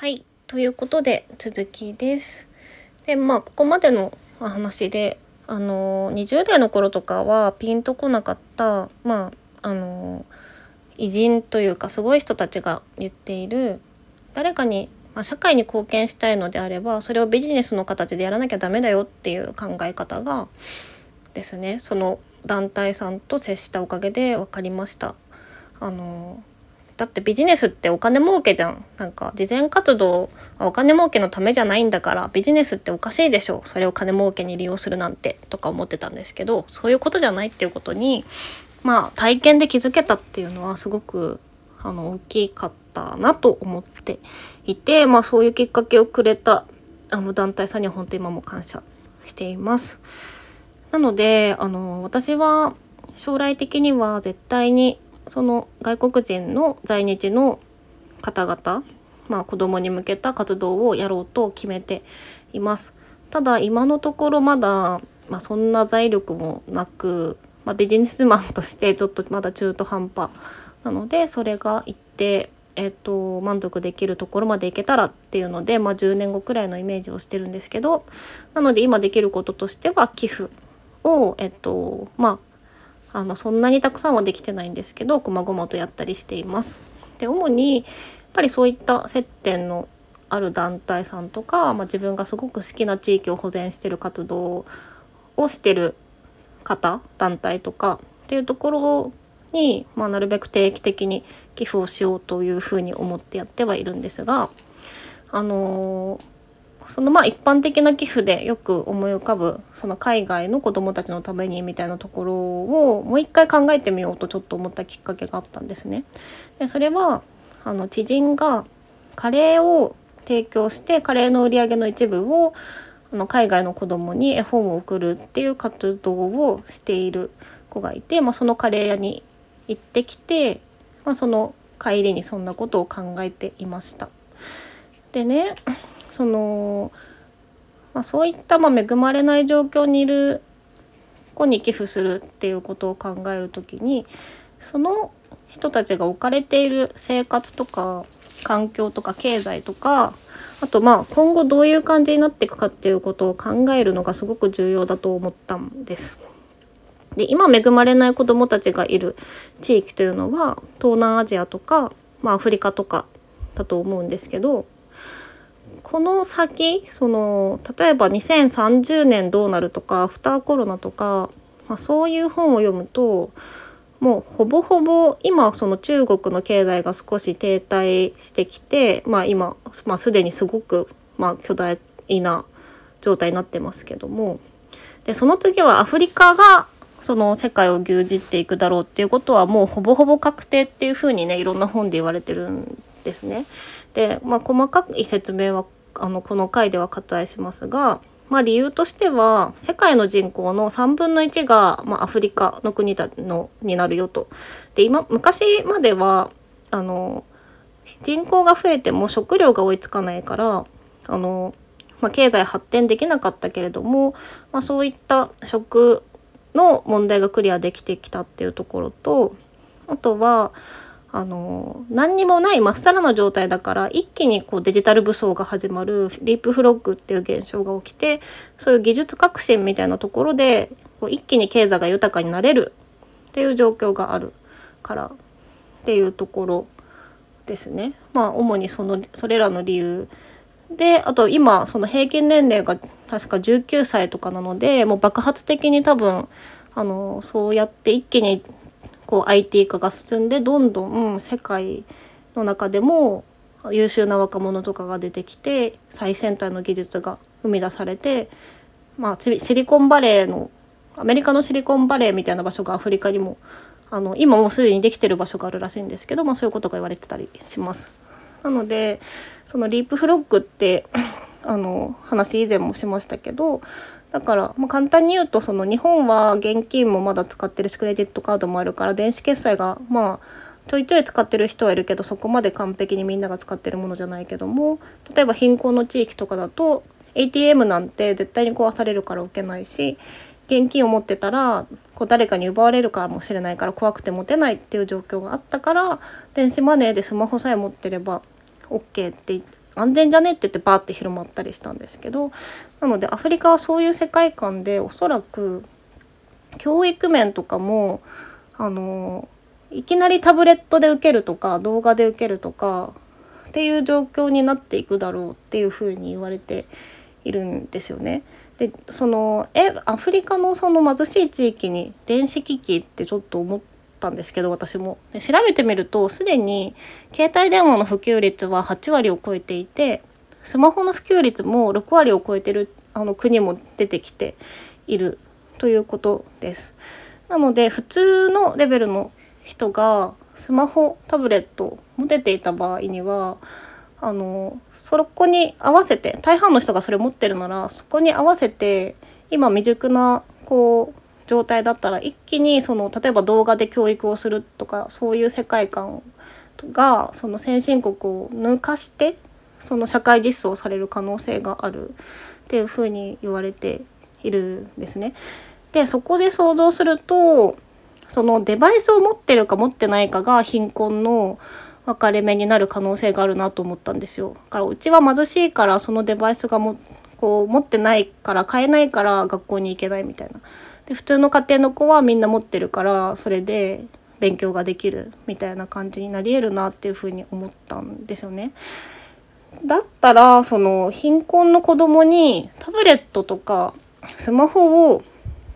はいということで続きです。でまあここまでの話であの20代の頃とかはピンとこなかったまああの偉人というかすごい人たちが言っている誰かに、まあ、社会に貢献したいのであればそれをビジネスの形でやらなきゃダメだよっていう考え方がですねその団体さんと接したおかげで分かりました。あのだってビジネスってお金儲けじゃん。なんか、慈善活動はお金儲けのためじゃないんだから、ビジネスっておかしいでしょ。それを金儲けに利用するなんて、とか思ってたんですけど、そういうことじゃないっていうことに、まあ、体験で気づけたっていうのはすごく、あの、大きかったなと思っていて、まあ、そういうきっかけをくれた、あの、団体さんには本当今も感謝しています。なので、あの、私は将来的には絶対にその外国人の在日の方々、まあ、子供に向けた活動をやろうと決めています。ただ今のところまだ、まあ、そんな財力もなく、まあ、ビジネスマンとしてちょっとまだ中途半端なのでそれが一定えっと、満足できるところまでいけたらっていうので、まあ、10年後くらいのイメージをしてるんですけどなので今できることとしては寄付を、えっとまあ、あのそんなにたくさんはできてないんですけどこまごまとやったりしています。で主にやっぱりそういった接点のある団体さんとか、まあ、自分がすごく好きな地域を保全してる活動をしてる方団体とかっていうところに、まあ、なるべく定期的に寄付をしようというふうに思ってやってはいるんですがあのーそのまあ一般的な寄付でよく思い浮かぶその海外の子どもたちのためにみたいなところをもう一回考えてみようとちょっと思ったきっかけがあったんですね。でそれはあの知人がカレーを提供してカレーの売り上げの一部をあの海外の子どもに絵本を送るっていう活動をしている子がいて、まあ、そのカレー屋に行ってきて、まあ、その帰りにそんなことを考えていました。でねその、まあ、そういった、まあ、恵まれない状況にいる子に寄付するっていうことを考える時にその人たちが置かれている生活とか環境とか経済とかあとまあ今後どういう感じになっていくかっていうことを考えるのがすごく重要だと思ったんです。で今恵まれない子どもたちがいる地域というのは東南アジアとか、まあ、アフリカとかだと思うんですけどこの先その例えば2030年どうなるとかアフターコロナとか、まあ、そういう本を読むともうほぼほぼ今その中国の経済が少し停滞してきて、まあ、今、まあ、すでにすごく、ま、巨大な状態になってますけども。でその次はアフリカがその世界を牛耳っていくだろうっていうことはもうほぼほぼ確定っていうふうにねいろんな本で言われてるんですね。で、まあ、細かい説明はあのこの回では割愛しますが、まあ、理由としては世界の人口の3分の1が、まあ、アフリカの国だのになるよと。で今昔まではあの人口が増えても食料が追いつかないからあの、まあ、経済発展できなかったけれども、まあ、そういった食の問題がクリアできてきたっていうところとあとはあの何にもないまっさらな状態だから一気にこうデジタル武装が始まるリープフロッグっていう現象が起きてそういう技術革新みたいなところでこう一気に経済が豊かになれるっていう状況があるからっていうところですね。まあ主にそのそれらの理由であと今その平均年齢が確か19歳とかなのでもう爆発的に多分あのそうやって一気にこう IT 化が進んでどんどん世界の中でも優秀な若者とかが出てきて最先端の技術が生み出されて、まあ、シリコンバレーのアメリカのシリコンバレーみたいな場所がアフリカにもあの今もうすでにできてる場所があるらしいんですけど、まあ、そういうことが言われてたりします。なのでそのリープフロッグってあの話以前もしましたけどだから、まあ、簡単に言うとその日本は現金もまだ使ってるしクレジットカードもあるから電子決済がまあちょいちょい使ってる人はいるけどそこまで完璧にみんなが使ってるものじゃないけども例えば貧困の地域とかだと ATM なんて絶対に壊されるから置けないし現金を持ってたらこう誰かに奪われるかもしれないから怖くて持てないっていう状況があったから電子マネーでスマホさえ持ってれば OK って安全じゃね？って言ってバーって広まったりしたんですけどなのでアフリカはそういう世界観でおそらく教育面とかもあのいきなりタブレットで受けるとか動画で受けるとかっていう状況になっていくだろうっていうふうに言われているんですよね。でそのえアフリカのその貧しい地域に電子機器ってちょっと思ったんですけど私もで調べてみるとすでに携帯電話の普及率は8割を超えていてスマホの普及率も6割を超えてるあの国も出てきているということです。なので普通のレベルの人がスマホタブレット持てていた場合にはあのそこに合わせて大半の人がそれ持ってるならそこに合わせて今未熟なこう状態だったら一気にその例えば動画で教育をするとかそういう世界観がその先進国を抜かしてその社会実装される可能性があるっていうふうに言われているんですね。でそこで想像するとそのデバイスを持ってるか持ってないかが貧困の分かれ目になる可能性があるなと思ったんですよ。だからうちは貧しいからそのデバイスがもこう持ってないから買えないから学校に行けないみたいな。で普通の家庭の子はみんな持ってるからそれで勉強ができるみたいな感じになり得るなっていうふうに思ったんですよね。だったらその貧困の子供にタブレットとかスマホを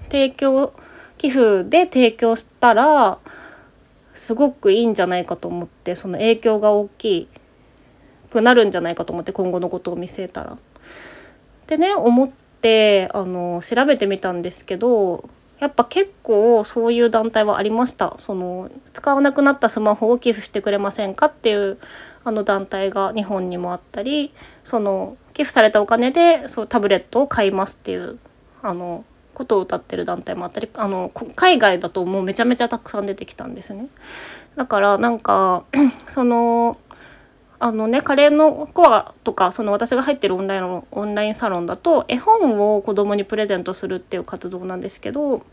提供寄付で提供したらすごくいいんじゃないかと思ってその影響が大きくなるんじゃないかと思って今後のことを見据えたら。でね思ってあの調べてみたんですけどやっぱ結構そういう団体はありましたその使わなくなったスマホを寄付してくれませんかっていうあの団体が日本にもあったりその寄付されたお金でそうタブレットを買いますっていうあのことを歌ってる団体もあったりあの海外だともうめちゃめちゃたくさん出てきたんですね。だからなんか そのあのねカレーのコアとかその私が入ってるオンラインのオンラインサロンだと絵本を子供にプレゼントするっていう活動なんですけど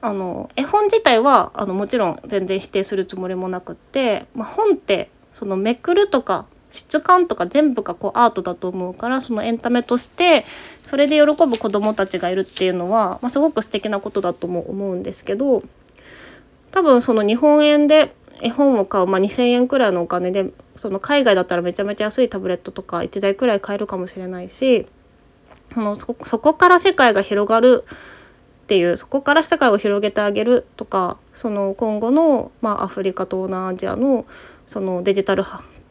あの絵本自体はあのもちろん全然否定するつもりもなくって、まあ、本ってそのめくるとか質感とか全部がこうアートだと思うからそのエンタメとしてそれで喜ぶ子どもたちがいるっていうのは、まあ、すごく素敵なことだとも思うんですけど多分その日本円で絵本を買う、まあ、2,000円くらいのお金でその海外だったらめちゃめちゃ安いタブレットとか1台くらい買えるかもしれないしそのそこから世界が広がるっていうそこから世界を広げてあげるとかその今後の、まあ、アフリカ東南アジアのそのデジタル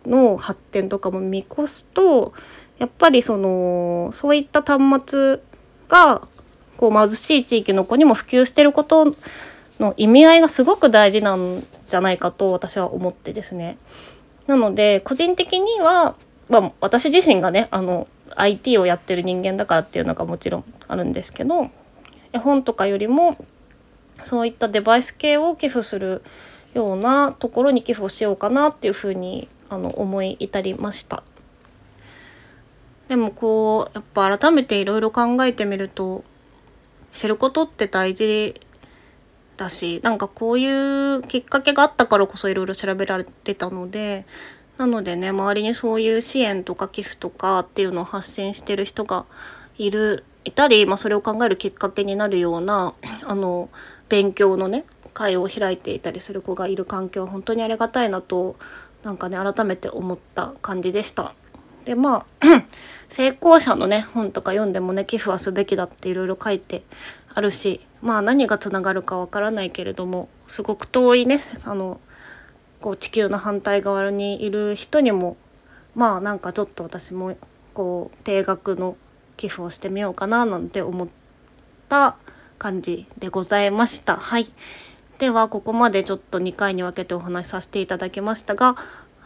の発展とかも見越すとやっぱりそのそういった端末がこう貧しい地域の子にも普及してることの意味合いがすごく大事なんじゃないかと私は思ってですね。なので個人的には、まあ、私自身がねあの IT をやってる人間だからっていうのがもちろんあるんですけど絵本とかよりもそういったデバイス系を寄付するようなところに寄付をしようかなっていうふうにあの思い至りました。でもこうやっぱ改めていろいろ考えてみると知ることって大事だしなんかこういうきっかけがあったからこそいろいろ調べられたのでなのでね周りにそういう支援とか寄付とかっていうのを発信してる人がいるいたり、まあ、それを考えるきっかけになるような あの勉強のね会を開いていたりする子がいる環境は本当にありがたいなとなんかね改めて思った感じでした。でまあ 成功者のね本とか読んでもね寄付はすべきだっていろいろ書いてあるしまあ何がつながるかわからないけれどもすごく遠いねあのこう地球の反対側にいる人にもまあなんかちょっと私もこう定額の寄付をしてみようかななんて思った感じでございました。はいではここまでちょっと2回に分けてお話しさせていただきましたが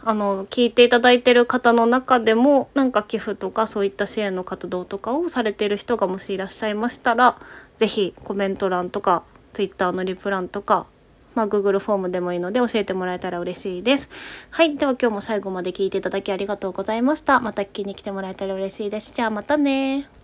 あの聞いていただいてる方の中でもなんか寄付とかそういった支援の活動とかをされてる人がもしいらっしゃいましたら是非コメント欄とか Twitter のリプ欄とかまあ、Google フォームでもいいので教えてもらえたら嬉しいです。はい。では今日も最後まで聞いていただきありがとうございました。また聞きに来てもらえたら嬉しいです。じゃあまたね